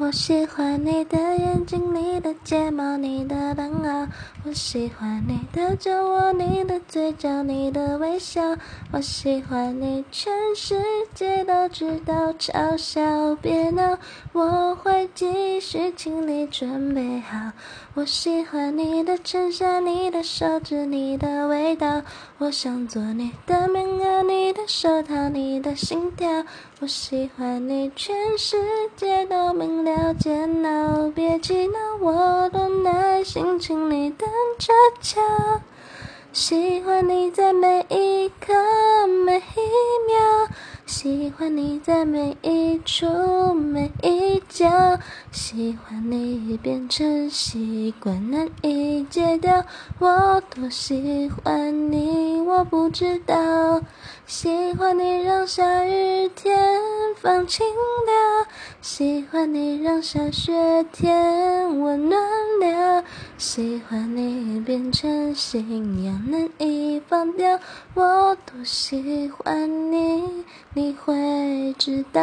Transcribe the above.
我喜欢你的眼睛，你的睫毛，你的冷傲。我喜欢你的酒窝，你的嘴角，你的微笑。我喜欢你，全世界都知道。嘲笑，别闹，我会继续，请你准备好。我喜欢你的衬衫，你的手指，你的味道。我想做你的棉袄，收到，你的心跳。我喜欢你，全世界都明了煎熬，别气恼，我多耐心，请你等着瞧。喜欢你在每一，喜欢你在每一处每一角，喜欢你已变成习惯难以戒掉。我多喜欢你，我不知道。喜欢你让下雨天放晴了，喜欢你让下雪天温暖了，喜欢你已变成信仰难以放掉。我多喜欢你，你会知道。